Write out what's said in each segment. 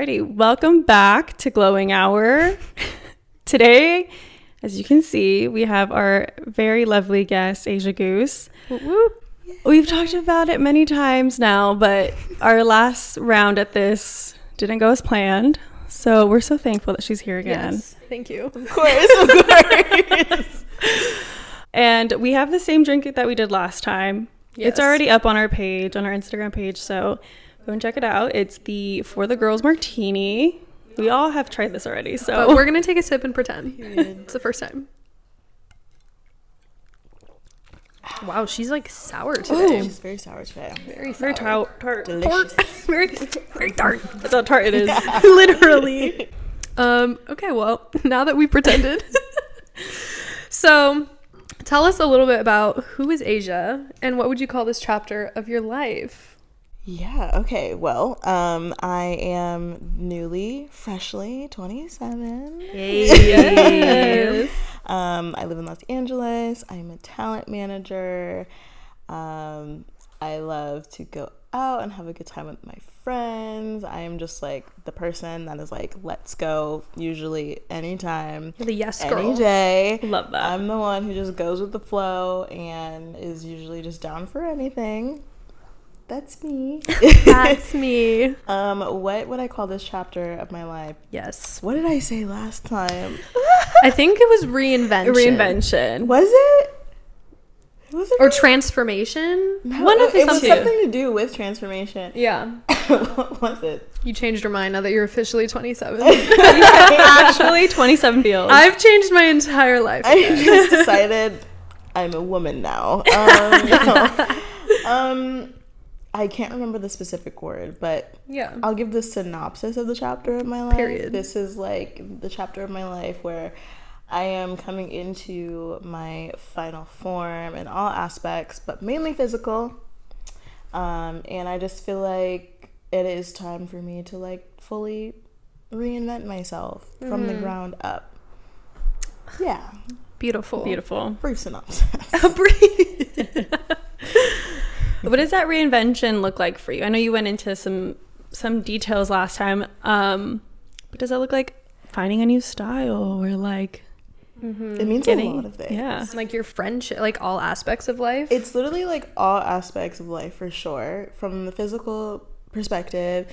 Alrighty, welcome back to Glowing Hour. Today, as you can see, we have our very lovely guest, Asia Gousse. We've talked about it many times now, but our last round at this didn't go as planned. So we're so thankful that she's here again. Yes, thank you. Of course, of course. And we have the same drink that we did last time. It's already up on our page, on our Instagram page. So go and check it out. It's the For the Girls Martini. We all have tried this already. But So we're gonna take a sip and pretend it's the first time. Wow, she's like sour today. She's very sour today. Very very sour. tart. tart. Delicious. very, very tart. That's how tart it is. Literally. Um. Okay. Well, now that we pretended, so tell us a little bit about who is Asia and what would you call this chapter of your life? Yeah, okay. Well, um, I am newly, freshly 27. Yes. Um, I live in Los Angeles. I'm a talent manager. Um, I love to go out and have a good time with my friends. I am just like the person that is like, let's go, usually anytime, the yes girl. any day. Love that. I'm the one who just goes with the flow and is usually just down for anything. That's me. That's me. um, what would I call this chapter of my life? Yes. What did I say last time? I think it was reinvention. Reinvention. Was it? Was it Or transformation. No, one of the it was something to do with transformation. Yeah. what was it? You changed your mind now that you're officially 27. Actually, 27 feels. I've changed my entire life. I just decided I'm a woman now. Um, no. um, I can't remember the specific word, but Yeah. I'll give the synopsis of the chapter of my life. Period. This is like the chapter of my life where I am coming into my final form in all aspects, but mainly physical. Um, and I just feel like it is time for me to like fully reinvent myself from the ground up. Yeah, Beautiful. Beautiful. brief synopsis. What does that reinvention look like for you? I know you went into some some details last time. Um, but does that look like finding a new style or like It means getting a lot of things. Yeah. like your friendship, like all aspects of life. It's literally like all aspects of life for sure. From the physical perspective,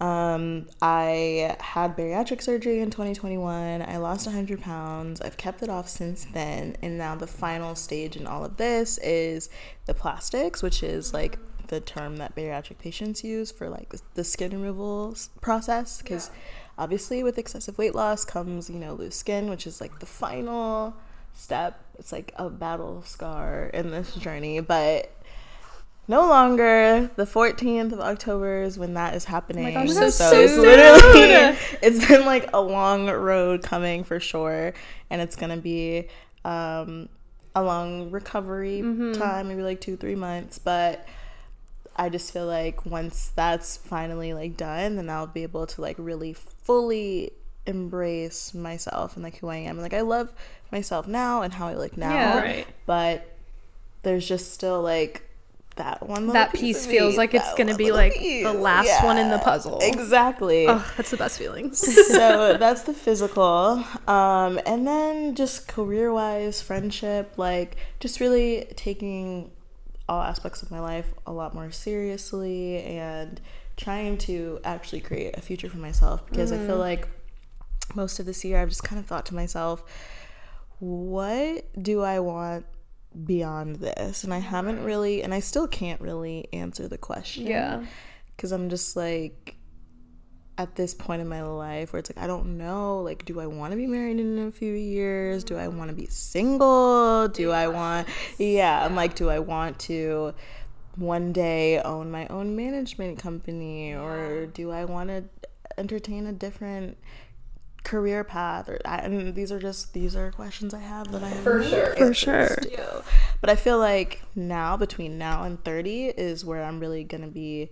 um, I had bariatric surgery in 2021. I lost 100 pounds. I've kept it off since then. And now the final stage in all of this is the plastics, which is like the term that bariatric patients use for like the skin removal process. Because obviously, with excessive weight loss comes, you know, loose skin, which is like the final step. It's like a battle scar in this journey, but no longer. The 14th of October is when that is happening. gosh, so that's so it's literally it's been like a long road coming for sure, and it's gonna be um, a long recovery time, maybe like two three months, but. I just feel like once that's finally like done, then I'll be able to like really fully embrace myself and like who I am. And like I love myself now and how I look now. Yeah. Right. But there's just still like that one that piece piece feels me, like it's gonna be like piece. the last one in the puzzle. Exactly. Oh, that's the best feeling. so that's the physical. Um, and then just career wise, friendship, like just really taking all aspects of my life a lot more seriously and trying to actually create a future for myself because I feel like most of this year I've just kind of thought to myself, what do I want beyond this? And I haven't really, and I still can't really answer the question yeah. because I'm just like at this point in my life where it's like I don't know like do I want to be married in a few years do I want to be single do I want yeah I'm like do I want to one day own my own management company or do I want to entertain a different career path or I, and these are just these are questions I have that I have for sure For sure. but I feel like now between now and 30 is where I'm really going to be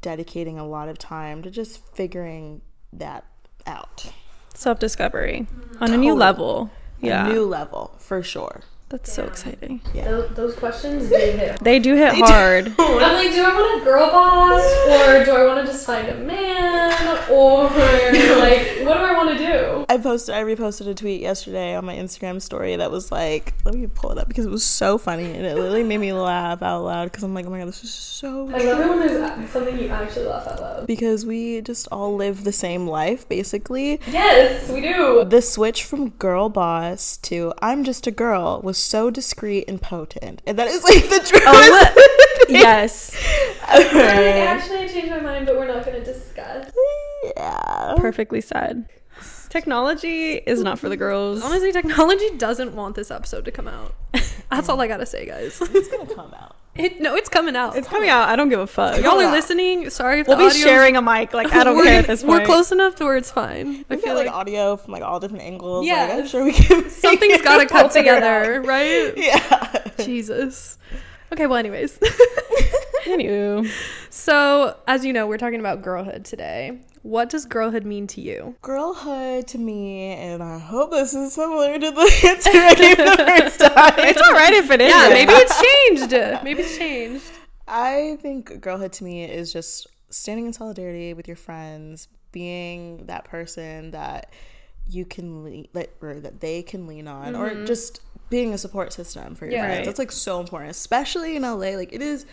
dedicating a lot of time to just figuring that out. Self discovery on a new Totally. level. A Yeah. new level for sure. That's so exciting. Those, those questions do hit. They do hit hard. I'm like, do I want a girl boss or do I want to just find a man or like what do I want to do? I posted, I reposted a tweet yesterday on my Instagram story that was like, let me pull it up because it was so funny and it literally made me laugh out loud because I'm like, oh my god, this is so I love it when there's something you actually laugh out loud. because we just all live the same life basically. Yes, we do. The switch from girl boss to I'm just a girl was so discreet and potent. And that is like the truth. Oh, yes. Like, actually, I changed my mind, but we're not going to discuss. yeah. Perfectly said. Technology is not for the girls. Honestly, technology doesn't want this episode to come out. That's all I gotta say, guys. It's gonna come out. It, no, it's coming out. It's coming out. I don't give a fuck. Y'all are listening. Sorry if We'll the be audio's- sharing a mic. Like I don't we're, care at this point. We're close enough to where it's fine. I We feel feel like, like audio from like all different angles. Yeah. Like, I'm sure we can. something's got to pull cut out. together, right? Yeah. Jesus. Okay, well, anyways. Anywho, so, as you know, we're talking about girlhood today. What does girlhood mean to you? Girlhood to me, and I hope this is similar to the answer I gave the first time. it's all right if it is. Yeah, maybe it's changed. Maybe it's changed. I think girlhood to me is just standing in solidarity with your friends, being that person that you can lean, that, or that they can lean on, or mm-hmm. just being a support system for your Yeah. friends. Right. That's like so important, especially in LA. Like it is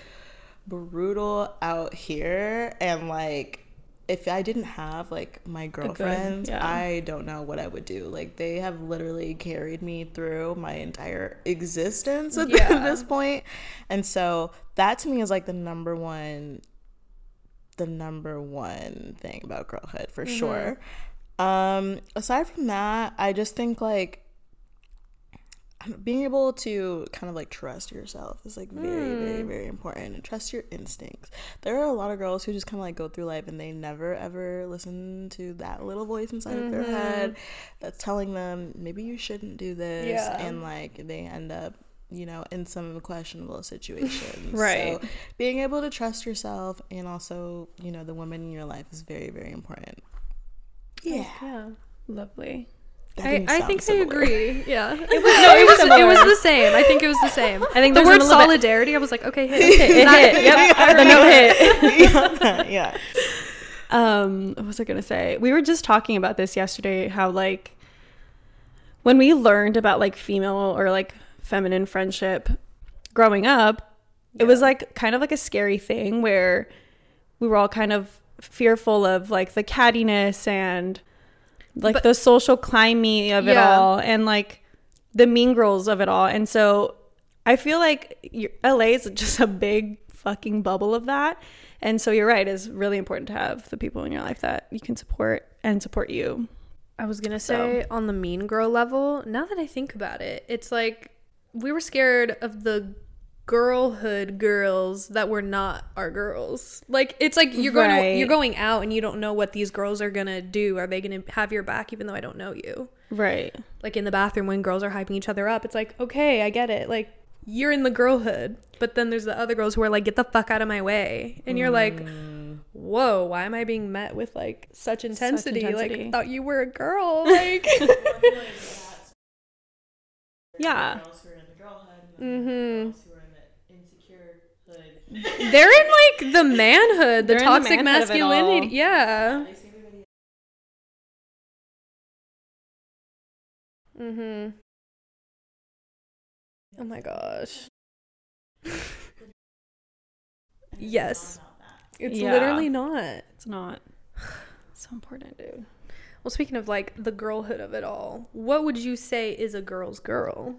brutal out here, and like if I didn't have like my girlfriends, yeah. I don't know what I would do. Like they have literally carried me through my entire existence at Yeah. this point. And so that to me is like the number one the number one thing about girlhood for sure. Um aside from that, I just think like being able to kind of like trust yourself is like very very hmm. very important. And trust your instincts. There are a lot of girls who just kind of like go through life and they never ever listen to that little voice inside of their mm-hmm. head that's telling them maybe you shouldn't do this. Yeah. and like they end up you know in some questionable situations. Right. so being able to trust yourself and also you know the woman in your life is very very important. Yeah. Yeah. lovely. I, I think I agree. Yeah. It was, no, it was, it was the same. I think it was the same. I think the word little bit- solidarity, I was like, okay, hit. It hit. Yep. The note hit. yeah Um, what was I gonna say? We were just talking about this yesterday. How like when we learned about like female or like feminine friendship growing up, it was like kind of like a scary thing where we were all kind of fearful of like the cattiness and like But- the social climate of it Yeah. all and like the mean girls of it all. And so I feel like LA is just a big fucking bubble of that. And so you're right, it's really important to have the people in your life that you can support and support you. I was gonna So- say on the mean girl level. Now that I think about it, it's like we were scared of the girlhood girls that were not our girls. Like it's like you're going to, you're going out and you don't know what these girls are gonna do. Are they gonna have your back even though I don't know you? Right. Like in the bathroom when girls are hyping each other up, it's like okay, I get it. Like you're in the girlhood, but then there's the other girls who are like, get the fuck out of my way, and you're like. Whoa, why am I being met with like such intensity? intensity. Like, I thought you were a girl. Like, Yeah. Mm-hmm. They're in like the manhood, the They're in the toxic manhood of it all. masculinity. Yeah. Mm-hmm. Oh my gosh. yes. It's Yeah. literally not. It's not. It's so important, dude. Well, speaking of like the girlhood of it all, what would you say is a girl's girl?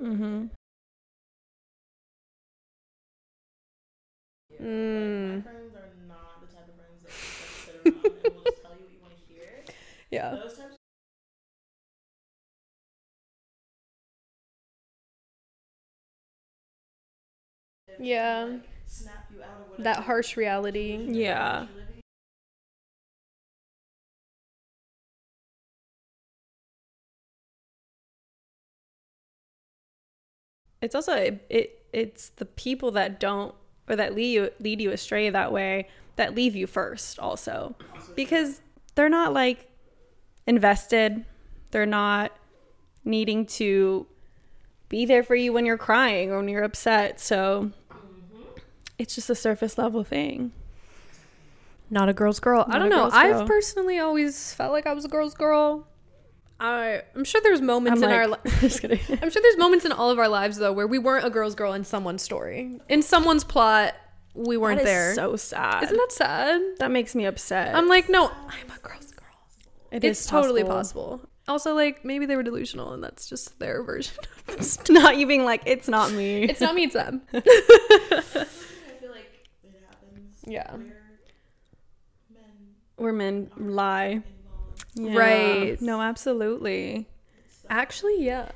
Mm-hmm. Mm. friends are not the type of friends that just like sit around and will just tell you what you want to hear. Yeah. Those types Yeah. snap you out of. That harsh reality. Yeah. It's also it, it it's the people that don't or that lead you lead you astray that way that leave you first also. Because they're not like invested. They're not needing to be there for you when you're crying or when you're upset. So mm-hmm. it's just a surface level thing. Not a girl's girl. Not I don't know. girl's I've personally always felt like I was a girl's girl. I I'm sure there's moments I'm in our li- just kidding. I'm sure there's moments in all of our lives though where we weren't a girl's girl in someone's story. In someone's plot, we weren't That is there. So sad. Isn't that sad? that makes me upset. I'm like, no, I'm a girl's girl. It it's is totally possible. Also, like maybe they were delusional and that's just their version. not you being like, it's not me. it's not me, it's them. I feel like it happens. Yeah. Men where men lie. Yeah. Right. No, absolutely. Actually, yeah.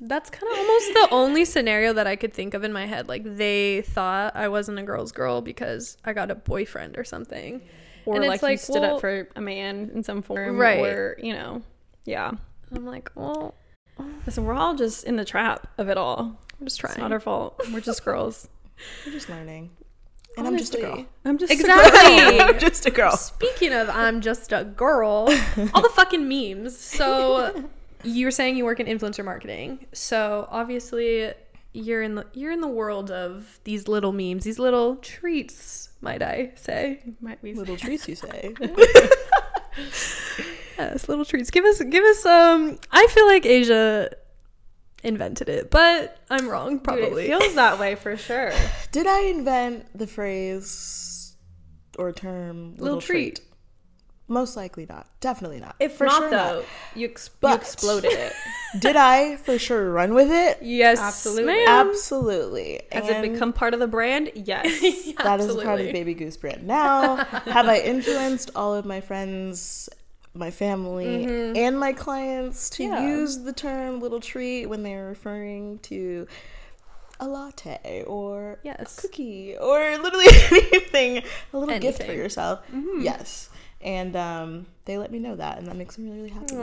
That's kind of almost the only scenario that I could think of in my head. Like they thought I wasn't a girl's girl because I got a boyfriend or something. Or And it's like, you stood well- up for a man in some form. Right. Or, you know, yeah. I'm like, well, Listen, we're all just in the trap of it all. I'm just trying. It's trying. not our fault. We're just girls. We're just learning. And I'm just a girl. I'm just Exactly. I'm just a girl. Speaking of, I'm just a girl. all the fucking memes. So you were saying you work in influencer marketing. So obviously you're in the you're in the world of these little memes, these little treats, might I say? Might be Little treats, you say. Yes, little treats. Give us give us um I feel like Asia invented it, but I'm wrong Dude, probably. it feels that way for sure. Did I invent the phrase or term little, Little treat? treat. Most likely not. Definitely not. If For not, sure though, you, ex- you exploded it. Did I for sure run with it? yes, Absolutely. ma'am. Absolutely. Has And it become part of the brand? Yes. that is a part of Absolutely. Baby Gousse brand now. Have I influenced all of my friends, my family, and my clients to Yeah. use the term little treat when they're referring to a latte or Yes. cookie or literally anything, a little gift for Anything. yourself? Yes. And um, they let me know that, and that makes me really, really happy.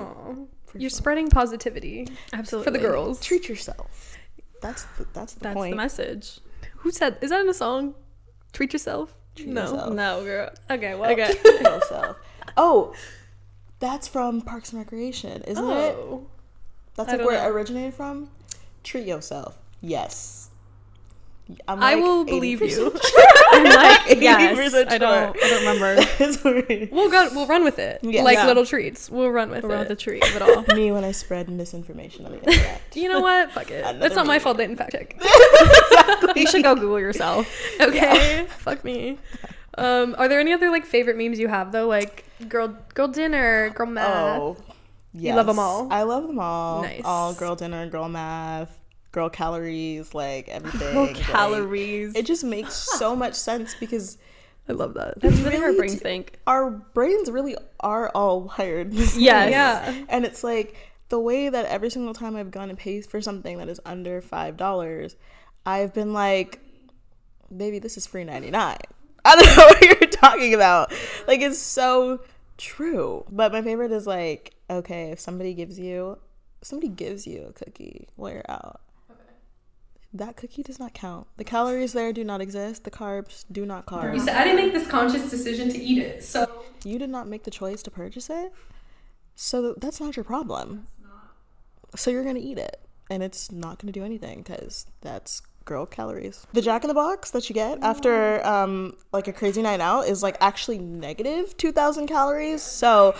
You're sure. spreading positivity Absolutely. for the girls. Treat yourself. That's the, that's the That's point. the message. Who said is that in a song? Treat yourself? Treat no. yourself. No, girl. Okay, well. Okay. Treat yourself. Oh, that's from Parks and Recreation, isn't it? Oh. That's I like where know. it originated from. Treat yourself. Yes. I'm I will believe 80% you. I'm like, yes. I don't, I don't remember. We'll go we'll run with it. Yeah. like Yeah. little treats. We'll run with Around it. the tree of it all. Me when I spread misinformation on the internet. you know what? Fuck it. Another That's not my fault they didn't fact check. You should go Google yourself. Okay. Fuck me. Um, are there any other like favorite memes you have though? Like girl girl dinner, girl oh, math. Oh, yeah. You love 'em all? I love them all. Nice. All girl dinner, girl math, girl calories, like everything. Girl like, calories. it just makes so much sense because I love that. That's really our brains think. our brains really are all wired. the same. Yes. Yeah. And it's like the way that every single time I've gone and paid for something that is under five dollars, I've been like, baby, this is free ninety nine. I don't know what you're talking about. Like it's so true. But my favorite is like, okay, if somebody gives you somebody gives you a cookie while you're out. That cookie does not count. The calories there do not exist. The carbs do not carb. You said I didn't make this conscious decision to eat it. So You did not make the choice to purchase it. So that's not your problem. So you're going to eat it. And it's not going to do anything because that's girl calories. The Jack in the Box that you get after um, like a crazy night out is like actually negative 2,000 calories. So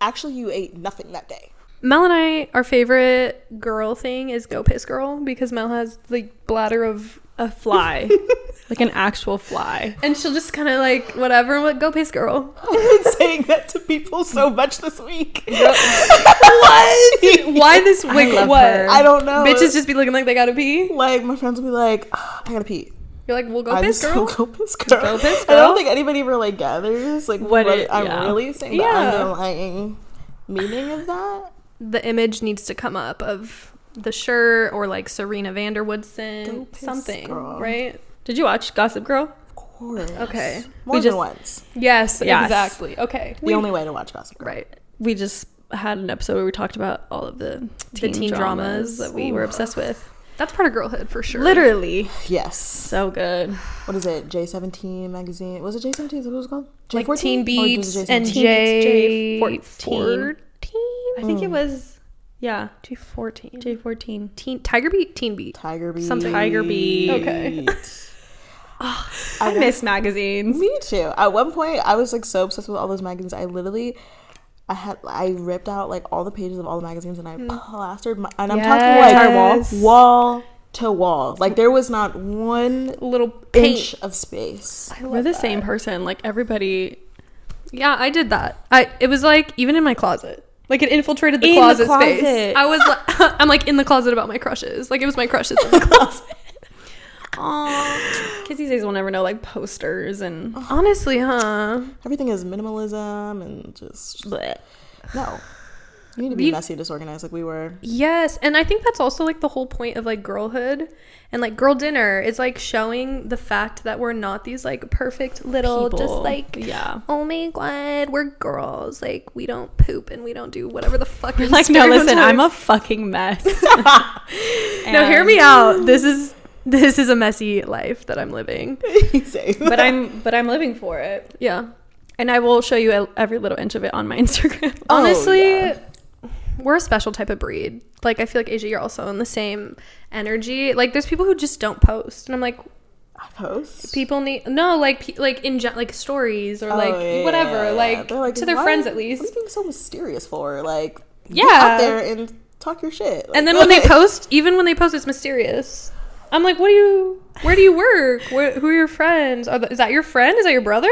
actually, you ate nothing that day. Mel and I, our favorite girl thing is go piss girl because Mel has the bladder of, A fly. like an actual fly. and she'll just kind of like whatever, and like, go piss girl. I've been saying that to people so much this week. what? Why this? Like love what? her. I don't know. Bitches just be looking like they gotta pee. like my friends will be like, "Ah, I gotta pee. You're like, we'll go I'm piss girl. go piss girl. Go piss I don't think anybody ever like gathers like What what, it- I'm yeah. really saying. Yeah. The underlying meaning of that. The image needs to come up of the shirt or like Serena van der Woodsen, Go piss something, girl. right? Did you watch Gossip Girl? Of course. Okay. More We than just- once. Yes, Yes. exactly. Okay. The only way to watch Gossip Girl. right. We just had an episode where we talked about all of the teen, teen dramas, dramas. that we were obsessed with. That's part of girlhood for sure. Literally. Yes. So good. What is it? J seventeen magazine. Was it J seventeen? Is that what it was called? like J14? Teen Or Beats was and J17? J Beats, J14. I think it was, yeah, J fourteen. J14. Teen Tiger Beat, Teen Beat. Tiger Beat. Something. Tiger Beat. Okay. I miss magazines. Me too. At one point, I was like so obsessed with all those magazines. I literally, I had, I ripped out like all the pages of all the magazines and I mm. plastered my, and I'm talking Yes. like wall to wall. Like there was not one Little paint. inch of space. I We're the that. same person. Like everybody. Yeah, I did that. I it was like even in my closet. Like it infiltrated the In the closet, space. I was like I'm like in the closet about my crushes. Like it was my crushes in the closet. Aww. Kids these days will never know like posters and. Honestly, huh? Everything is minimalism and just Bleh. no. You need to be We- messy, disorganized, like we were. Yes, and I think that's also like the whole point of like girlhood and like girl dinner is like showing the fact that we're not these like perfect little just like yeah. oh my god, we're girls. Like we don't poop and we don't do whatever the fuck. is Like no, listen, I'm a fucking mess. no. Hear me out. This is this is a messy life that I'm living. Same. But I'm but I'm living for it, Yeah. and I will show you e- every little inch of it on my Instagram. Oh, Honestly, yeah. we're a special type of breed. Like I feel like Asia, you're also in the same energy. Like there's people who just don't post, and I'm like, I post. people need no like pe- like in gen- like stories or Oh, like yeah, whatever yeah, yeah. like, They're to their friends at least. What are you being so mysterious for? Like, Yeah. out there and talk your shit. And then Like, when they post, even when they post, it's mysterious. I'm like, what do you? Where do you work? Where, who are your friends? Are th- is that your friend? Is that your brother?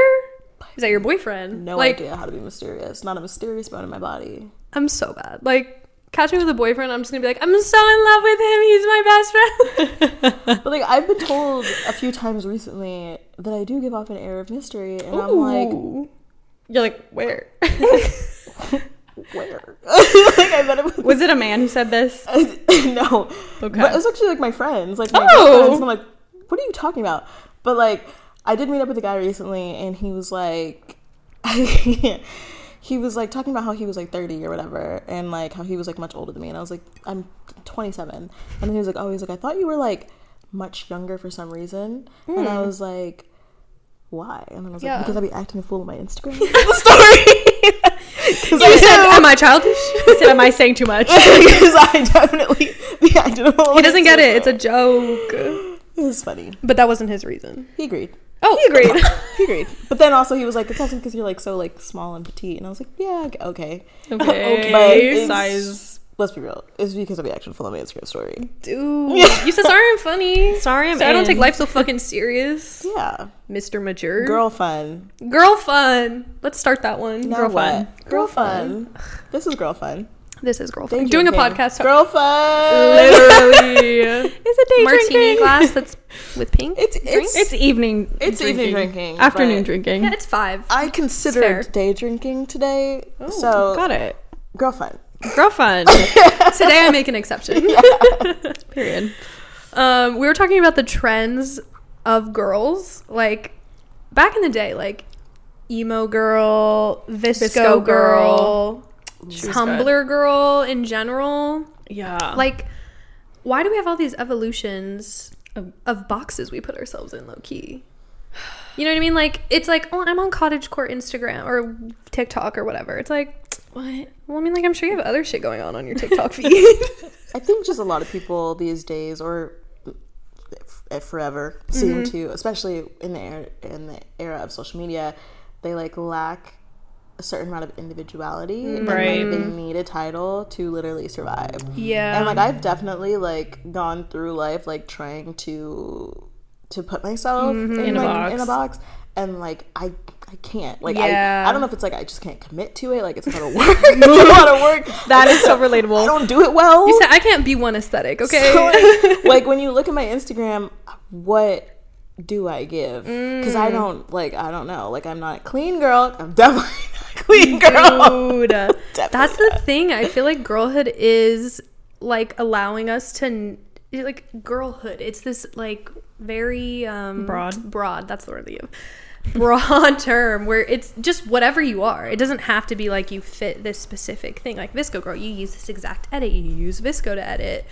Is that your boyfriend? no like, idea how to be mysterious. Not a mysterious bone in my body. I'm so bad. Like, catch me with a boyfriend. I'm just gonna be like, I'm so in love with him. He's my best friend. But like, I've been told a few times recently that I do give off an air of mystery, and I'm like, You're like, where? where? like, I bet it was. Was it a man who said this? no. Okay. But it was actually like my friends, like my Oh. friends. I'm like, what are you talking about? But like, I did meet up with a guy recently, and he was like, he was like talking about how he was like 30 or whatever, and like how he was like much older than me, and I was like, I'm 27, and then he was like, oh, he's like, I thought you were like much younger for some reason, and I hmm. was like. Why? And then I was Yeah. like, because I'd be acting a fool on my Instagram. the story. You said, "Am I childish?" I said, am I saying too much? because I definitely acting a fool. he doesn't get it. It's a joke. It was funny. But that wasn't his reason. He agreed. Oh, he agreed. He agreed. But then also he was like, it's also because you're like so like small and petite, and I was like, yeah, okay. okay. Okay. Size. Let's be real. It's because of the action full on my Instagram story. Dude, you said sorry I'm funny. Sorry, I'm So I don't take life so fucking serious. Yeah. Mr. Mature. Girl fun. Girl fun. Let's start that one. Now girl what? fun. Girl fun. This is girl fun. This is girl Day fun. Doing a drinking. podcast. Girl fun. Literally. It's a day Martini drinking. glass that's with pink. It's it's It's evening. It's evening drinking, Afternoon but- drinking. yeah, it's five. I considered day drinking today. so Got it. girl fun. Girl fun. Today I make an exception. Period. Um, we were talking about the trends of girls, like back in the day, like emo girl, VSCO, VSCO girl, girl. She was Tumblr girl in general. Yeah. Like, why do we have all these evolutions of, of boxes we put ourselves in, low key? You know what I mean? Like, it's like, oh, I'm on cottage cottagecore Instagram or TikTok or whatever. It's like, what? well, I mean, like, I'm sure you have other shit going on on your TikTok feed. I think just a lot of people these days, or f- forever, seem Mm-hmm. to, especially in the era, in the era of social media, they like lack a certain amount of individuality, Right. and like, they need a title to literally survive. yeah. And like I've definitely like gone through life like trying to to put myself in, In a like, box. in a box, and like I I can't like Yeah. I I don't know if it's like I just can't commit to it. Like it's a lot of work. it's a lot of work. That is so relatable. I relatable. don't do it well. you said I can't be one aesthetic, okay? So, like, like, when you look at my Instagram, what do I give? Because I don't like I don't know. Like I'm not a clean girl. I'm definitely not a clean girl. Dude, that's the thing. I feel like girlhood is like allowing us to like girlhood. It's this like very um Broad. broad. That's the word they give. Broad term where it's just whatever you are. It doesn't have to be like you fit this specific thing. Like VSCO girl, you use this exact edit. You use VSCO to edit.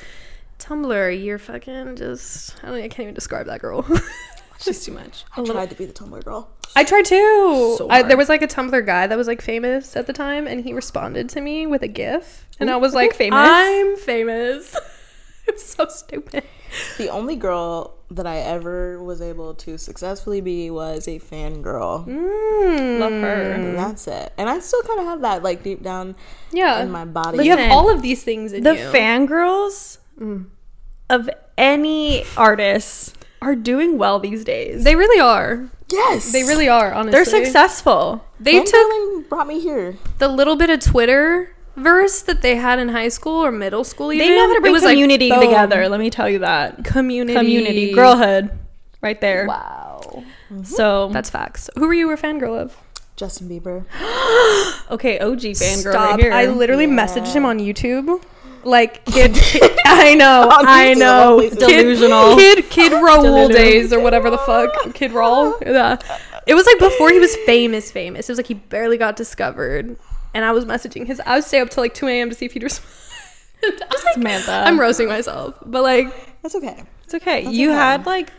Tumblr, you're fucking just. I don't. I can't even describe that girl. She's too much. I tried to be the Tumblr girl. I tried too. So I, there was like a Tumblr guy that was like famous at the time, and he responded to me with a GIF, and I was like, famous? "I'm famous." it was so stupid. The only girl that I ever was able to successfully be was a fangirl. Mm. Love her. And that's it. And I still kind of have that like deep down Yeah, in my body. you have all of these things in The you. fangirls of any artist are doing well these days. they really are. yes. They really are. Honestly, They're successful. They took Fangirling brought me here. the little bit of Twitter verse that they had in high school or middle school. Even, They know how to it bring was like, community together. Let me tell you that. Community, Community, girlhood, right there. Wow, mm-hmm. So that's facts. Who were you a fangirl of? Justin Bieber. okay, OG fangirl Stop! right here. I literally Yeah. messaged him on YouTube. Like kid, I know, I know. Oh, always Kid, delusional. kid, kid Raul days or whatever the fuck, Kidrauhl. Yeah. It was like before he was famous, famous. It was like he barely got discovered, and I was messaging his. I would stay up till like two a.m. to see if he'd respond. I was like, Samantha. I'm roasting myself, but like, That's okay. It's okay. That's you okay. had like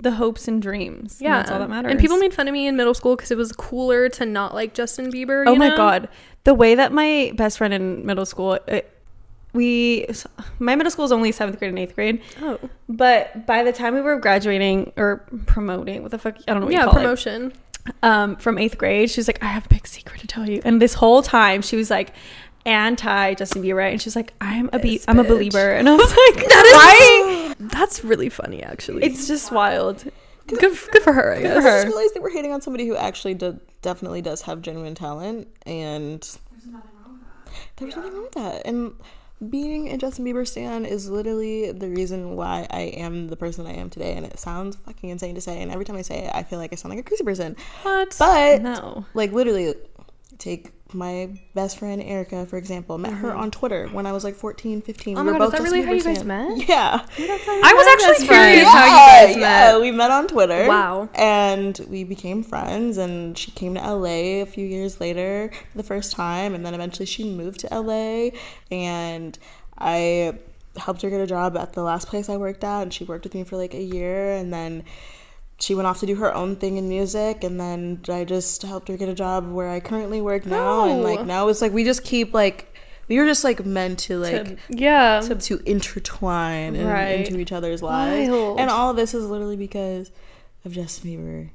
the hopes and dreams. and yeah, that's all that matters. And people made fun of me in middle school because it was cooler to not like Justin Bieber. Oh my know? god, the way that my best friend in middle school, it, we, my middle school is only seventh grade and eighth grade, Oh, but by the time we were graduating or promoting, what the fuck, I don't know what yeah, you call promotion. it, um, from eighth grade, she was like, I have a big secret to tell you, and this whole time she was like anti Justin Bieber, and she's like, I'm a be- I'm a believer, and I was like, That is That's really funny, actually. It's just wild. good, good for her, I guess. I just realized they were hating on somebody who actually do- definitely does have genuine talent, and there's nothing wrong with that. And being a Justin Bieber stan is literally the reason why I am the person I am today. And it sounds fucking insane to say, and every time I say it, I feel like I sound like a crazy person. What? But No. like literally, take my best friend Erica for example. Met her mm-hmm. on Twitter when I was like 14, 15. Oh we my were God, is both that really Justin how you guys stan. met? Yeah. Oh, I was actually best friends. curious how you guys yeah, met. we met on Twitter. Wow. And we became friends and she came to LA a few years later for the first time and then eventually she moved to LA and I helped her get a job at the last place I worked at and she worked with me for like a year and then she went off to do her own thing in music and then I just helped her get a job where I currently work now and like now it's like we just keep like we were just like meant to like Yeah. to intertwine in- Right. into each other's lives. Wild. And all of this is literally because of Justin Bieber.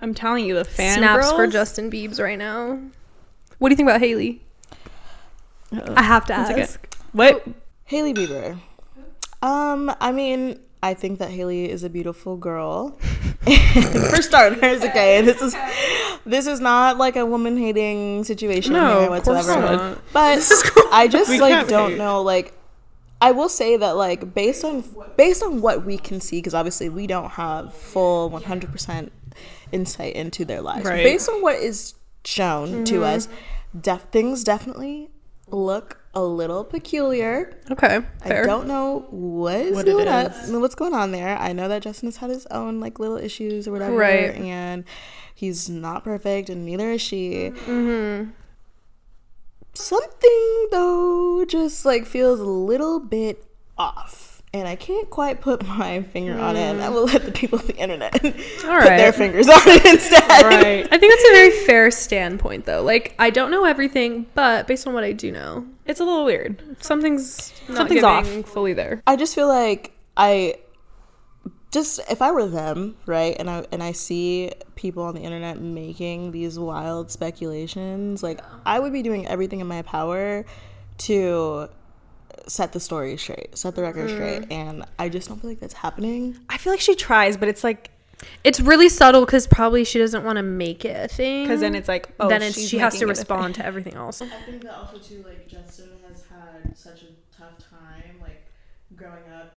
I'm telling you, the fan Snaps for Justin Biebs right now. What do you think about Hailey? Uh-oh. I have to That's okay. ask. What? Hailey Bieber. Um, I mean, I think that Hailey is a beautiful girl. for starters, okay, this is this is not like a woman hating situation No, here of course whatsoever. not. But I just We like don't hate. know like I will say that like based on based on what we can see because obviously we don't have full 100% insight into their lives. Right. Based on what is shown to mm-hmm. us, def- things definitely look a little peculiar. Okay, I don't know what is What going on, is. what's going on there. I know that Justin has had his own like little issues or whatever, Right. and he's not perfect, and neither is she. Mm-hmm. Something though just like feels a little bit off, and I can't quite put my finger on it. And I will mm. let the people of the internet put right. their fingers on it instead. Right. I think that's a very fair standpoint, though. Like, I don't know everything, but based on what I do know, It's a little weird. something's not Something's off. fully there. I just feel like I just if I were them, right, and I and I see people on the internet making these wild speculations, like I would be doing everything in my power to set the story straight, set the record straight, mm. and I just don't feel like that's happening. I feel like she tries, but it's like It's really subtle because probably she doesn't want to make it a thing. because then it's like oh, then it's, she has to making it a thing. respond to everything else. I think that also too, like Justin has had such a tough time, like growing up.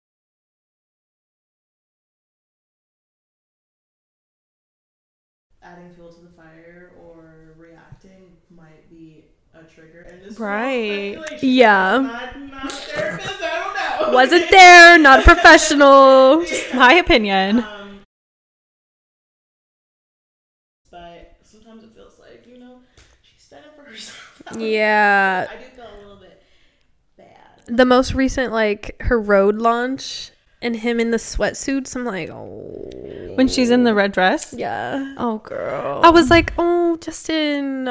Adding fuel to the fire or reacting might be a trigger, and this is all Right. speculation. Yeah. Not, not therapist, I don't know. Wasn't there, not a professional. My opinion. Um, but sometimes it feels like you know she's standing for herself. Yeah. I do feel a little bit bad. the most recent like her Rhode launch and him in the sweatsuits. I'm like, oh, When she's in the red dress. yeah. Oh, girl. I was like, oh, Justin.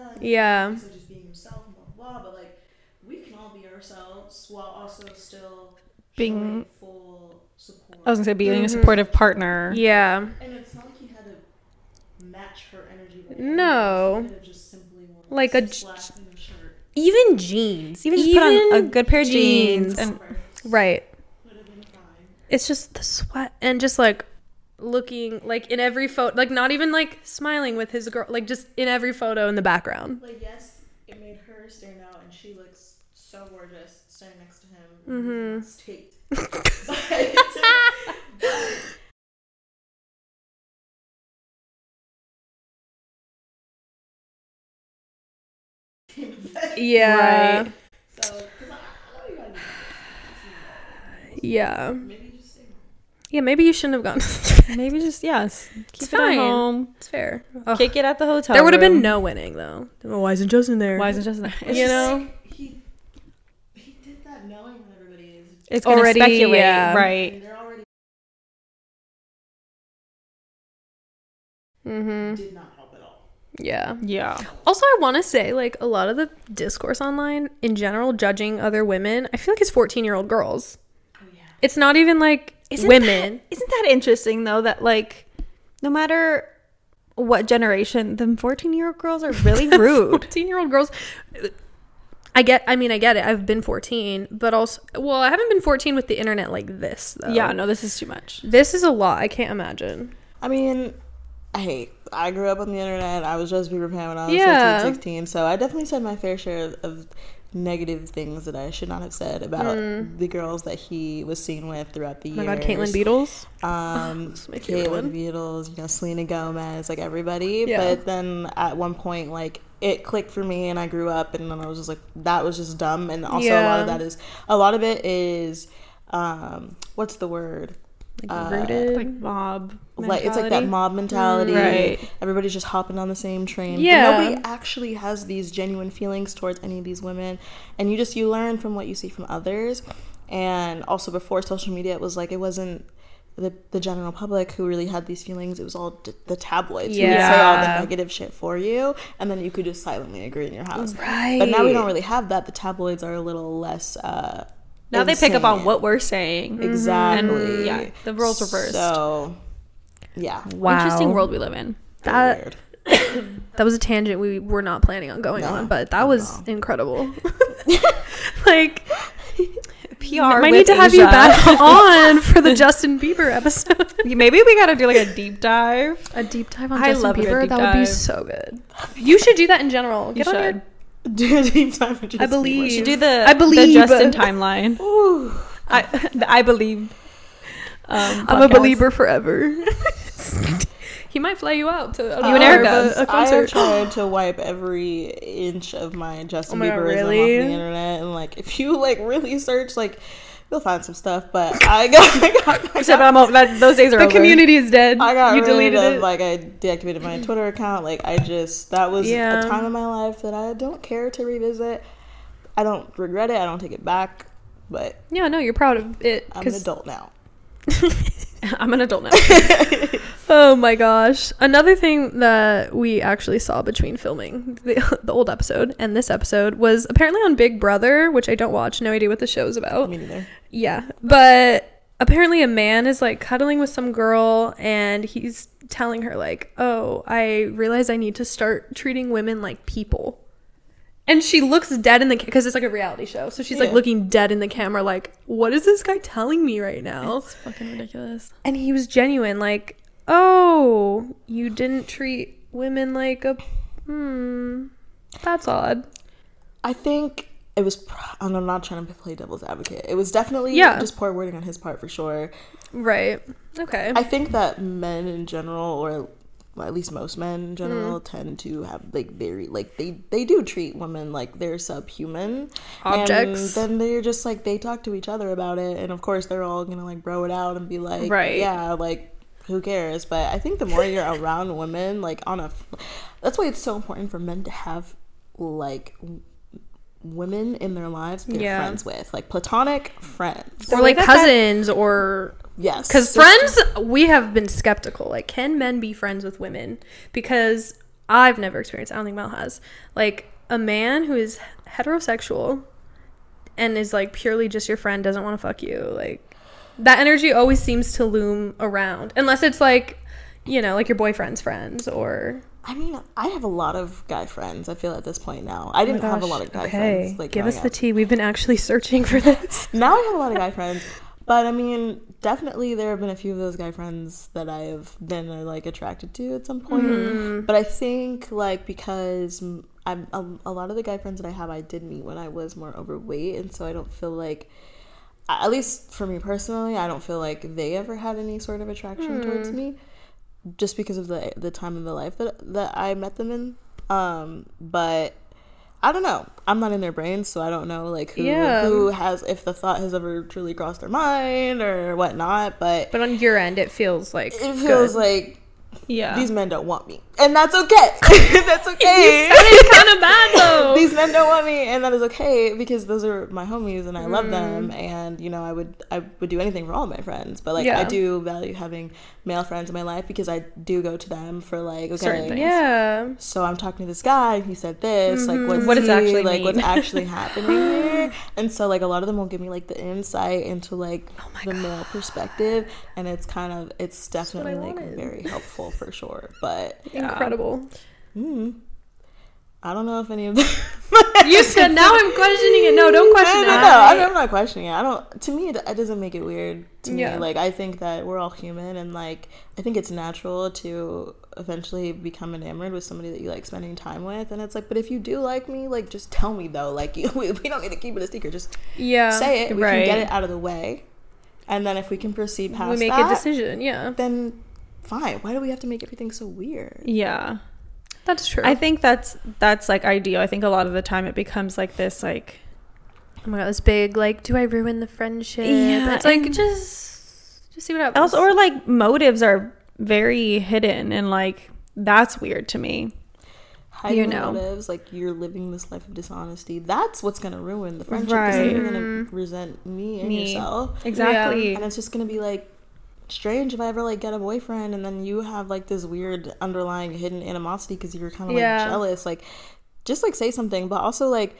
Uh, Yeah. So just being himself and blah blah blah. But like, we can all be ourselves while also still Being- full support. I was gonna say being a Mhm. supportive partner. Yeah. and it's not like he had to match her energy. With No. anything. He could have just simply Like a some j- slack in a shirt. Even jeans. Even just put on a good pair of jeans and right. Would have been fine. It's just the sweat and just like looking like in every photo, like not even like smiling with his girl, like just in every photo in the background. Like yes, it made her stand out, and she looks so gorgeous standing next to him. Mm-hmm. Yeah. Right. So, I, I know you gotta do that. Yeah. Maybe just stay home. Yeah, maybe you shouldn't have gone. Maybe just yes, keep it fine. at home. it's fair. Ugh. Kick it at the hotel. There would have been no winning though. Why isn't Justin there? Why isn't Justin there? It's You just know? he he did that knowing that everybody is. It's Already, speculate, yeah. right? And they're already Mm-hmm. did not help at all. Yeah. Yeah. Also, I want to say, like, a lot of the discourse online in general, judging other women, I feel like it's 14 year old girls. Oh yeah. It's not even like Isn't women. That, isn't that interesting though? That like, no matter what generation, them fourteen-year-old girls are really rude. 14 year old girls. I get, I mean, I get it. I've been 14, but also, well, I haven't been 14 with the internet like this, though. yeah. No, this is too much. This is a lot. I can't imagine. I mean, hey, I grew up on the internet. I was just Bieber fan when I was Yeah. 15, 16. So I definitely said my fair share of, of negative things that I should not have said about the girls that he was seen with throughout the Mm. Oh years. my god, Caitlin Beadles. Um, my favorite one. Caitlin Beadles, you know, Selena Gomez, like everybody. Yeah. But then at one point, like it clicked for me, and I grew up, and then I was just like, that was just dumb. And also, a lot of that is, a lot of it is, um, what's the word? Like, Uh, rooted. Like mob. Like it's like that mob mentality. Right. Everybody's just hopping on the same train. But Yeah. nobody actually has these genuine feelings towards any of these women, and you just you learn from what you see from others. And also before social media, it was like it wasn't the the general public who really had these feelings. It was all d- the tabloids who would say all the negative shit for you, and then you could just silently agree in your house. right. But now we don't really have that. The tabloids are a little less. Uh, Now they pick up on what we're saying. Mm-hmm. exactly. And, yeah, the roles reversed. So, yeah, Wow. Interesting world we live in. That- weird. That was a tangent we were not planning on going No, on, but that was no. incredible. like, PR. might need to have you back on for the Justin Bieber episode. Maybe we gotta do like a deep dive. a deep dive on I Justin love Bieber. deep That would be so good. You should do that in general. You Get on your should. Do a deep dive into I Justin Bieber. believe. should do the I believe. the Justin timeline. Ooh. I the I believe. Um, I'm a believer forever. he might fly you out to You and hour of Erica. a, a I have concert. tried to wipe every inch of my Justin Oh my God, Bieberism really? off the internet, and like if you like really search, like you'll find some stuff. But I got, I got, I Except I'm o- that, those days are The over. community is dead. I got you rid deleted of it. like I deactivated my Twitter account. Like I just that was Yeah. a time in my life that I don't care to revisit. I don't regret it. I don't take it back. But yeah, no, you're proud of it. I'm an adult now. I'm an adult now. Oh my gosh. Another thing that we actually saw between filming the, the old episode and this episode was apparently on Big Brother, which I don't watch, no idea what the show's about. Me neither. Yeah. But apparently a man is like cuddling with some girl and he's telling her like, "Oh, I realize I need to start treating women like people." And she looks dead in the because it's like a reality show. So she's like looking dead in the camera like, "What is this guy telling me right now?" It's fucking ridiculous. and he was genuine like oh you didn't treat women like a hmm that's odd I think it was. And I'm not trying to play devil's advocate. It was definitely Yeah. just poor wording on his part for sure. right okay I think that men in general, or well, at least most men in general, Mm-hmm. tend to have like very like they they do treat women like they're subhuman Objects. And then they're just like they talk to each other about it, and of course they're all gonna like bro it out and be like, Right. yeah, like who cares? But I think the more you're around women, like on a, that's why it's so important for men to have like women in their lives they're Yeah. friends with, like platonic friends. or like that- that- cousins or Yes, because friends we have been skeptical like can men be friends with women because i've never experienced i don't think mel has like a man who is heterosexual and is like purely just your friend doesn't want to fuck you like that energy always seems to loom around unless it's like you know like your boyfriend's friends or I mean, I have a lot of guy friends. I feel at this point now. I oh didn't have a lot of guy Oh okay friends. Like give us the up. tea we've been actually searching for this now I have a lot of guy friends, but I mean, definitely there have been a few of those guy friends that I have been uh, like attracted to at some point. Mm-hmm. But I think like because I'm a, a lot of the guy friends that I have, I did meet when I was more overweight, and so I don't feel like, at least for me personally, I don't feel like they ever had any sort of attraction Hmm. towards me, just because of the the time in the life that that I met them in. Um, but I don't know. I'm not in their brains, so I don't know like who Yeah. who has if the thought has ever truly crossed their mind or whatnot. But but on your end it feels like it feels good. like Yeah. these men don't want me, and that's okay. that's okay. it's kind of bad though these men don't want me, and that is okay because those are my homies, and I love Mm. them, and you know I would I would do anything for all my friends, but like Yeah. I do value having male friends in my life because I do go to them for like Certain okay. things. yeah So I'm talking to this guy. He said this. Like, what's What does he- actually like what's actually happening here? And so, like, a lot of them will give me like the insight into like Oh the male perspective, and it's kind of it's definitely like wanted. very helpful for sure. But incredible mm, I don't know if any of them. You said now I'm questioning it. No, don't question no, no, it. no. I'm, I'm not questioning it. I don't. To me, it, it doesn't make it weird. To Yeah. me, like I think that we're all human, and like I think it's natural to eventually become enamored with somebody that you like spending time with. And it's like, but if you do like me, like just tell me though. Like you, we, we don't need to keep it a secret. Just Yeah. say it. We Right. can get it out of the way, and then if we can proceed past we make that, a decision. Yeah. then fine. Why do we have to make everything so weird? yeah. That's true. I think that's that's like ideal. I think a lot of the time it becomes like this like oh my god, this big like, do I ruin the friendship? Yeah, It's like just just see what happens. else or like motives are very hidden and like that's weird to me. hiding You know. motives, like you're living this life of dishonesty. That's what's gonna ruin the friendship. Right. you're gonna resent me and Me. yourself, Exactly. and it's just gonna be like strange if I ever like get a boyfriend and then you have like this weird underlying hidden animosity because you're kind of like Yeah. jealous. Like, just like say something, but also like.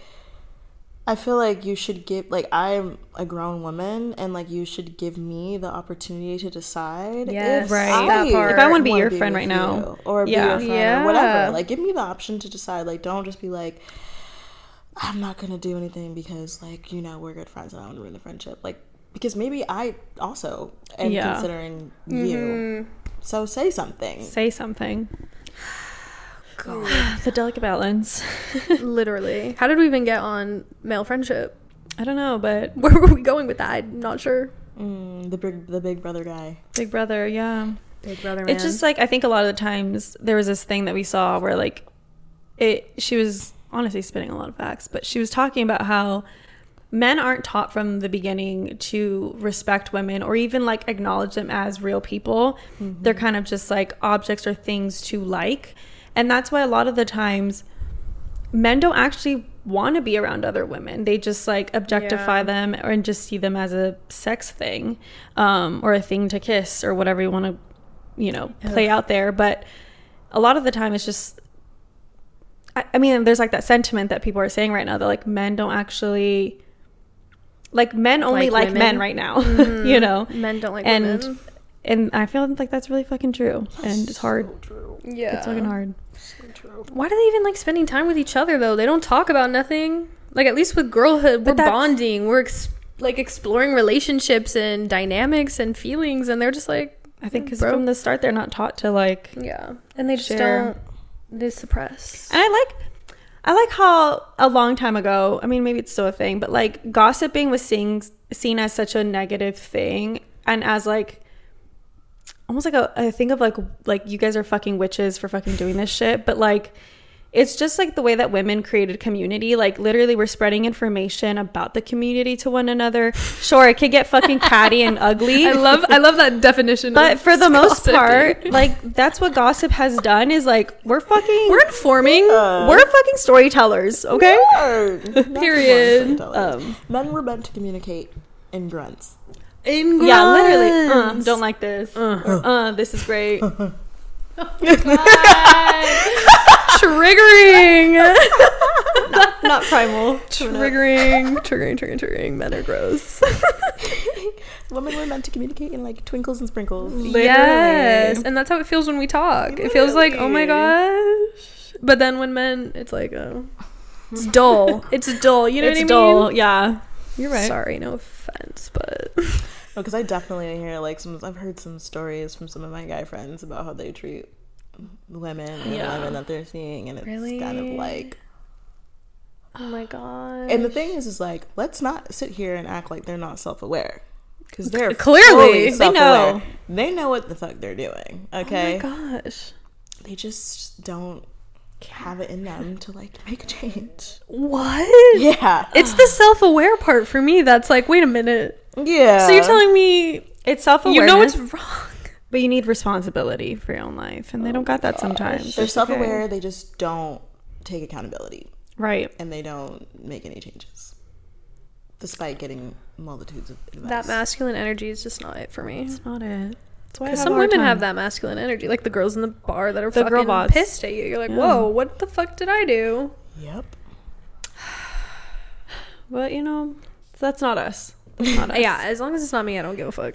I feel like you should give like I'm a grown woman and like you should give me the opportunity to decide Yes, if Right. I that part. If I wanna be wanna your friend right now. you or be Yeah. your friend Yeah. or whatever. Like give me the option to decide. Like don't just be like I'm not gonna do anything because like you know we're good friends and I want to ruin the friendship. Like because maybe I also am Yeah. considering you. Mm-hmm. So say something. Say something. God. the delicate balance. literally. How did we even get on male friendship? I don't know, but Where were we going with that? I'm not sure. Mm, the big the big brother guy. Big Brother, yeah. Big brother man. It's just like I think a lot of the times there was this thing that we saw where like it she was honestly spinning a lot of facts, but she was talking about how men aren't taught from the beginning to respect women or even like acknowledge them as real people. They're kind of just like objects or things to like. And that's why a lot of the times men don't actually want to be around other women. They just like objectify Yeah. them or and just see them as a sex thing um, or a thing to kiss or whatever you want to, you know, play out there. But a lot of the time it's just, I mean, there's like that sentiment that people are saying right now that like men don't actually, like men only Like like, men right now, mm-hmm. you know? men don't like men. and women. and I feel like that's really fucking true, and it's hard. Yeah. It's fucking hard. Why do they even like spending time with each other though? They don't talk about nothing. Like at least with girlhood, we're bonding. We're ex- like exploring relationships and dynamics and feelings, and they're just like, I think because from the start they're not taught to like yeah, and they just Share. don't. They suppress. And I like I like how a long time ago, I mean maybe it's still a thing, but like gossiping was seen seen as such a negative thing and as like almost like a think of like like you guys are fucking witches for fucking doing this shit, but like it's just like the way that women created community. Like literally, we're spreading information about the community to one another. Sure, it could get fucking catty and ugly. I love I love that definition. but of for the most gossiping. part, like that's what gossip has done. Is like we're fucking we're informing. Uh, we're fucking storytellers. Okay. Period. Um, Men were meant to communicate in grunts. in grunts. yeah, literally. Uh, don't like this. Uh. Or, uh, this is great. triggering. Not primal. triggering, triggering, triggering, triggering. Men are gross. Women were meant to communicate in like twinkles and sprinkles. Yes, and that's how it feels when we talk. It feels like, oh my gosh. But then when men, it's like, oh, it's dull. It's dull. You know it's what I dull. mean? Yeah. You're right. Sorry, no offense, but because I definitely hear like some. I've heard some stories from some of my guy friends about how they treat women and Yeah. women that they're seeing, and it's Really? kind of like. oh my god. And the thing is, is like, let's not sit here and act like they're not self-aware, because they're Clearly. They know. self-aware. They know what the fuck they're doing. Okay, Oh my gosh. they just don't have it in them to like make a change. What? Yeah, It's the self-aware part for me that's like, wait a minute. yeah. So you're telling me It's self aware. you know it's wrong? But you need responsibility for your own life, and they don't oh got that sometimes. they're It's okay. self-aware. They just don't take accountability, Right. and they don't make any changes, despite getting multitudes of advice. That masculine energy is just not it for me. It's not it. That's why I Because have some a hard women have time. that masculine energy, like the girls in the bar that are The girl fucking boss. pissed at you. You're like, Yeah. whoa, what the fuck did I do? Yep. But you know, that's not us. That's not us. Yeah, as long as it's not me, I don't give a fuck.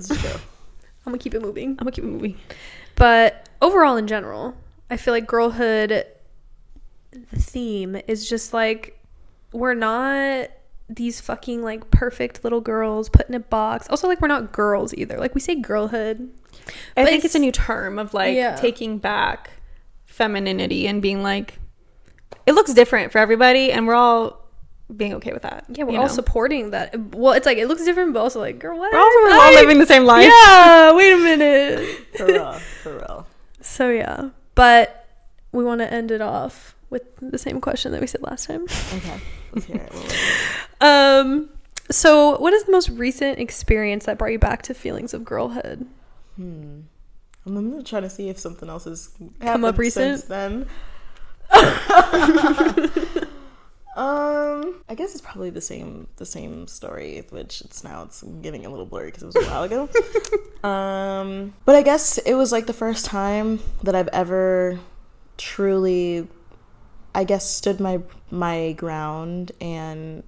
It's. I'm gonna keep it moving. I'm gonna keep it moving. But overall, in general, I feel like girlhood, the theme is just like we're not these fucking like perfect little girls put in a box. Also, like we're not girls either. Like we say girlhood. I think it's a new term of like Yeah. taking back femininity and being like, it looks different for everybody, and we're all being okay with that. Yeah, we're all know? supporting that. Well, it's like it looks different, but also like, girl, what? We're all, we're all living the same life. Yeah, wait a minute. For real. For real. So yeah, but we want to end it off with the same question that we said last time. Okay. Let's hear it. What was it? Um, so what is the most recent experience that brought you back to feelings of girlhood? Hmm. I'm gonna try to see if something else has Come up happened recent? since then. um, I guess it's probably the same the same story, which it's now it's getting a little blurry because it was a while ago. um, but I guess it was like the first time that I've ever truly, I guess, stood my my ground and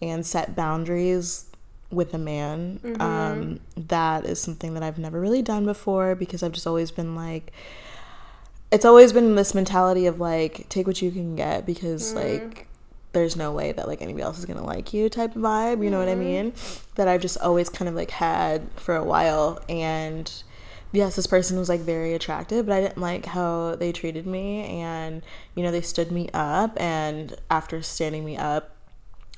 and set boundaries with a man. Um, that is something that I've never really done before because I've just always been like, it's always been this mentality of like, take what you can get because mm-hmm. like, there's no way that like anybody else is gonna like you type of vibe. You know what I mm-hmm. mean? That I've just always kind of like had for a while and. Yes, this person was like very attractive, but I didn't like how they treated me. And, you know, they stood me up. And after standing me up,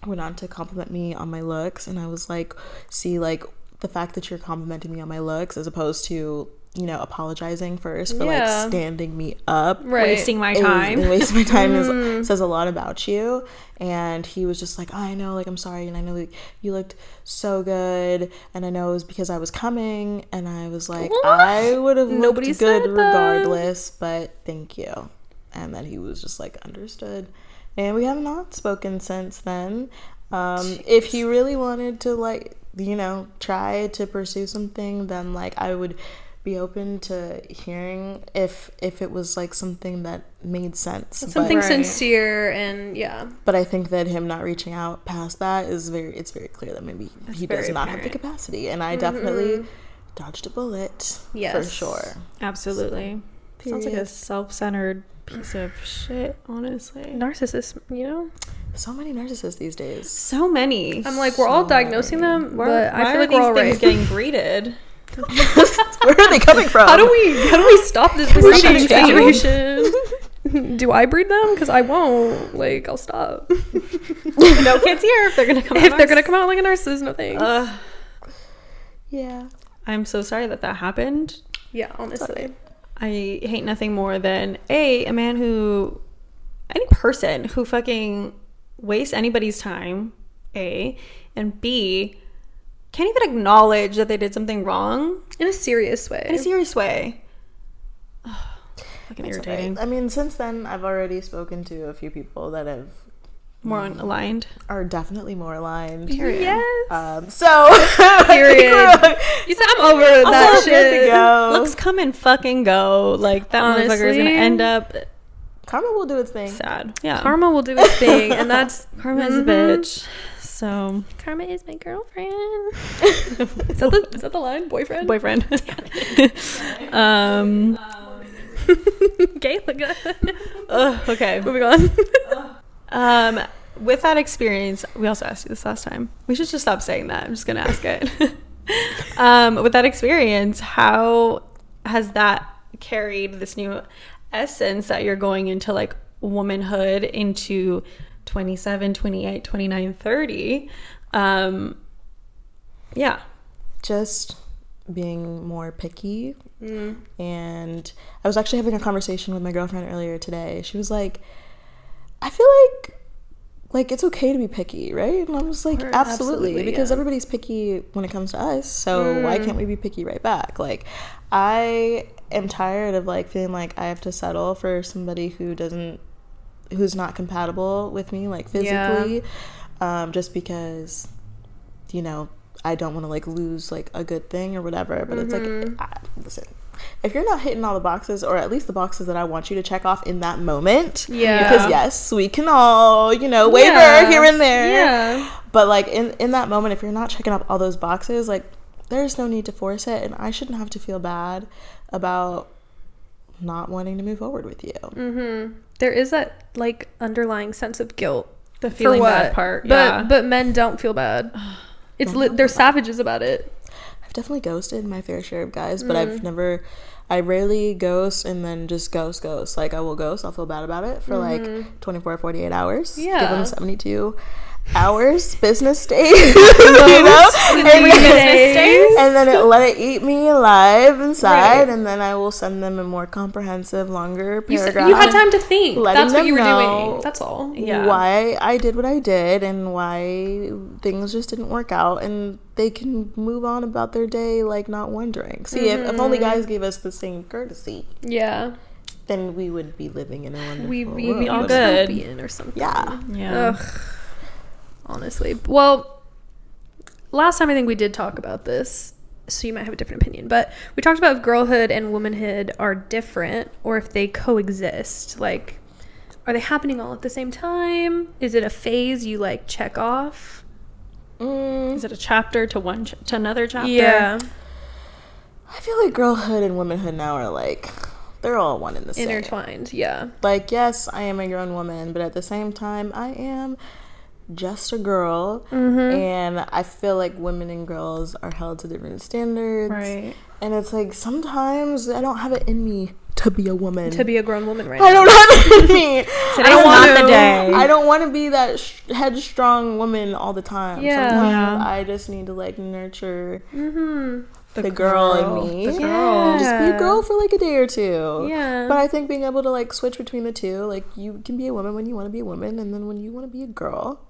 went on to compliment me on my looks and i was like see like the fact that you're complimenting me on my looks as opposed to you know apologizing first for Yeah. like standing me up Right. Wasting my time. and wasting my time is, says a lot about you and he was just like oh, i know like i'm sorry and i know like, you looked so good and i know it was because i was coming and i was like What? i would have Nobody looked good said that. regardless but thank you and then he was just like understood and we have not spoken since then um if he really wanted to like you know try to pursue something then like i would be open to hearing if if it was like something that made sense Something but, Right. sincere and yeah. but i think that him not reaching out past that is very it's very clear that maybe he does very not have the capacity and i definitely mm-hmm. dodged a bullet for sure Absolutely. Sounds like a self-centered piece of shit. Honestly, Narcissist, you know? so many narcissists these days so many. I'm like, we're all diagnosing many. them, Where- but I why feel are like we're these all things right. getting breeded. where are they coming from How do we how do we stop this We're breeding situation? do I breed them? Because I won't. Like, I'll stop. no kids here if they're gonna come. if they're gonna come out like a narcissist, no thanks. Ugh. yeah I'm so sorry that that happened. yeah, honestly. I hate nothing more than a a man who any person who fucking wastes anybody's time, A, and B, can't even acknowledge that they did something wrong In a serious way. in a serious way. Ugh, fucking It's irritating. okay. I mean, since then, I've already spoken to a few people that have More aligned. are definitely more aligned. Period. yes. Um, so Period. you said I'm over that also good to shit. go. Looks come and fucking go. Like that motherfucker is gonna end up Karma will do its thing. sad. Yeah. Karma will do its thing, and that's Karma is a Mhm. bitch. So Karma is my girlfriend. is, that the, is that the line? Boyfriend? boyfriend. um Gay? Look that. okay. Moving on. Um, with that experience, we also asked you this last time. We should just stop saying that. I'm just gonna ask it. um, with that experience, how has that carried this new essence that you're going into like womanhood into 27, 28, 29, 30? Um, yeah. Just being more picky. Mm. And I was actually having a conversation with my girlfriend earlier today. She was like, I feel like like it's okay to be picky, right? And I'm just like, absolutely, absolutely, because yeah. everybody's picky when it comes to us. So why Mm. can't we be picky right back? Like I am tired of like feeling like I have to settle for somebody who doesn't who's not compatible with me like Yeah. physically um just because you know, I don't want to like lose like a good thing or whatever, but it's Mhm. like I, listen. If you're not hitting all the boxes, or at least the boxes that I want you to check off in that moment, Yeah. because yes, we can all, you know, waver Yeah. here and there. Yeah. But like in in that moment, if you're not checking off all those boxes, like there's no need to force it, and I shouldn't have to feel bad about not wanting to move forward with you. Mm-hmm. There is that like underlying sense of guilt The feeling bad part. But yeah. but men don't feel bad. It's li- they're savages about it. I've definitely ghosted my fair share of guys, but Mm. I've never. I rarely ghost and then just ghost ghost. Like I will ghost, I'll feel bad about it for like 24 48 hours. Give Mm-hmm. Yeah. them 72 hours business days, you know? And Three then- days. and then it, let it eat me alive inside, Right. and then I will send them a more comprehensive, longer You, s- paragraph. you had time to think. letting That's what them you were know doing. That's all. Yeah. why I did what I did and why things just didn't work out, and they can move on about their day like not wondering. See, if, if only Mm-hmm. guys gave us the same courtesy, Yeah. then we would be living in a wonderful We we world. be all all good. or something. Yeah. yeah. Ugh. Honestly. Well, last time I think we did talk about this, so you might have a different opinion, but we talked about if girlhood and womanhood are different or if they coexist. Like, are they happening all at the same time? Is it a phase you like check off? Mm, Is it a chapter to one ch- to another chapter? Yeah. I feel like girlhood and womanhood now are like they're all one in the same. Intertwined. Yeah. Like, yes, I am a grown woman, but at the same time, I am just a girl. Mm-hmm. And I feel like women and girls are held to different standards. Right. And it's like sometimes I don't have it in me to be a woman. To be a grown woman right I now. don't have it in me. Today's I don't not want the to- day. I don't want to be that sh- headstrong woman all the time. Yeah. Sometimes Yeah. I just need to like nurture Mm-hmm. the, girl, girl. in me. The girl. Just be a girl for like a day or two. Yeah. But I think being able to like switch between the two, like you can be a woman when you want to be a woman, and then when you want to be a girl,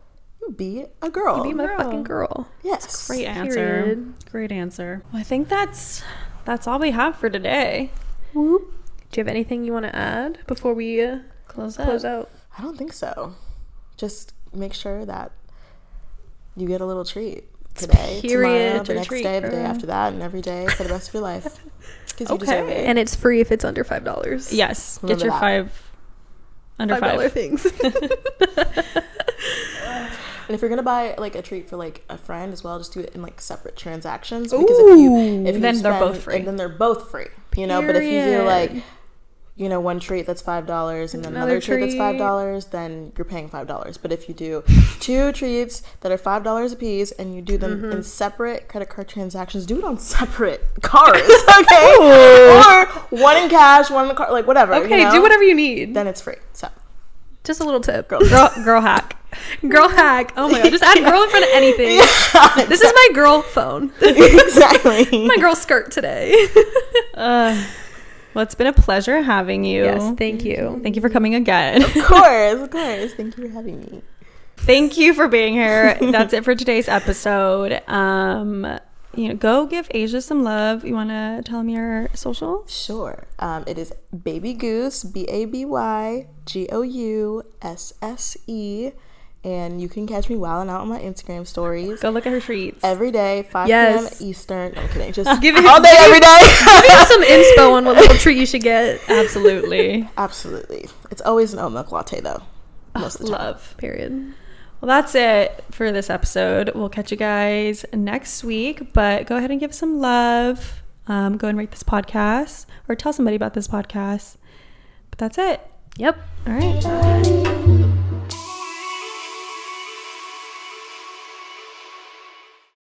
be a girl. be my girl. fucking girl. yes. Great answer. Period. Great answer. Well, I think that's that's all we have for today. Whoop. Do you have anything you want to add before we uh, Close, close out? I don't think so. Just make sure that you get a little treat today, Period. tomorrow, the Your next treat, day, the day after that, and every day for the rest of your life. Because you Okay. deserve it. And it's free if it's under five dollars. Yes. Remember get your that. five under five dollar five. things. And if you're gonna buy like a treat for like a friend as well, just do it in like separate transactions. Because if you Ooh. if you Then they're both free. and then they're both free. You know, but if you do like you know one treat that's five dollars and then another, Another treat that's five dollars, then you're paying five dollars. But if you do two treats that are five dollars a piece and you do them Mm-hmm. in separate credit card transactions, do it on separate cards, okay? or one in cash, one in the card, like whatever. okay, you know? do whatever you need. Then it's free. So Just a little tip. girl, Girl, girl hack. Girl hack. Oh my god. Just add girl in front of anything. This is my girl phone. exactly. my girl skirt today. Uh, Well, it's been a pleasure having you. Yes, thank you. Thank you for coming again. Of course, of course. Thank you for having me. Thank you for being here. That's it for today's episode. Um, you know, go give Asia some love. You want to tell them your social? Sure. Um, it is Baby Gousse, B A B Y G O U S S E. And you can catch me wilding out on my Instagram stories Go look at her treats. every day, 5 Yes. p.m. Eastern. No, I'm kidding. Just Give it- all day, every day. Give me some inspo on what little treat you should get. Absolutely. Absolutely. It's always an oat milk latte, though. Most of the time. Love. Period. Well, that's it for this episode. We'll catch you guys next week, but go ahead and give some love. Um, go and rate this podcast or tell somebody about this podcast. But that's it. Yep. All right.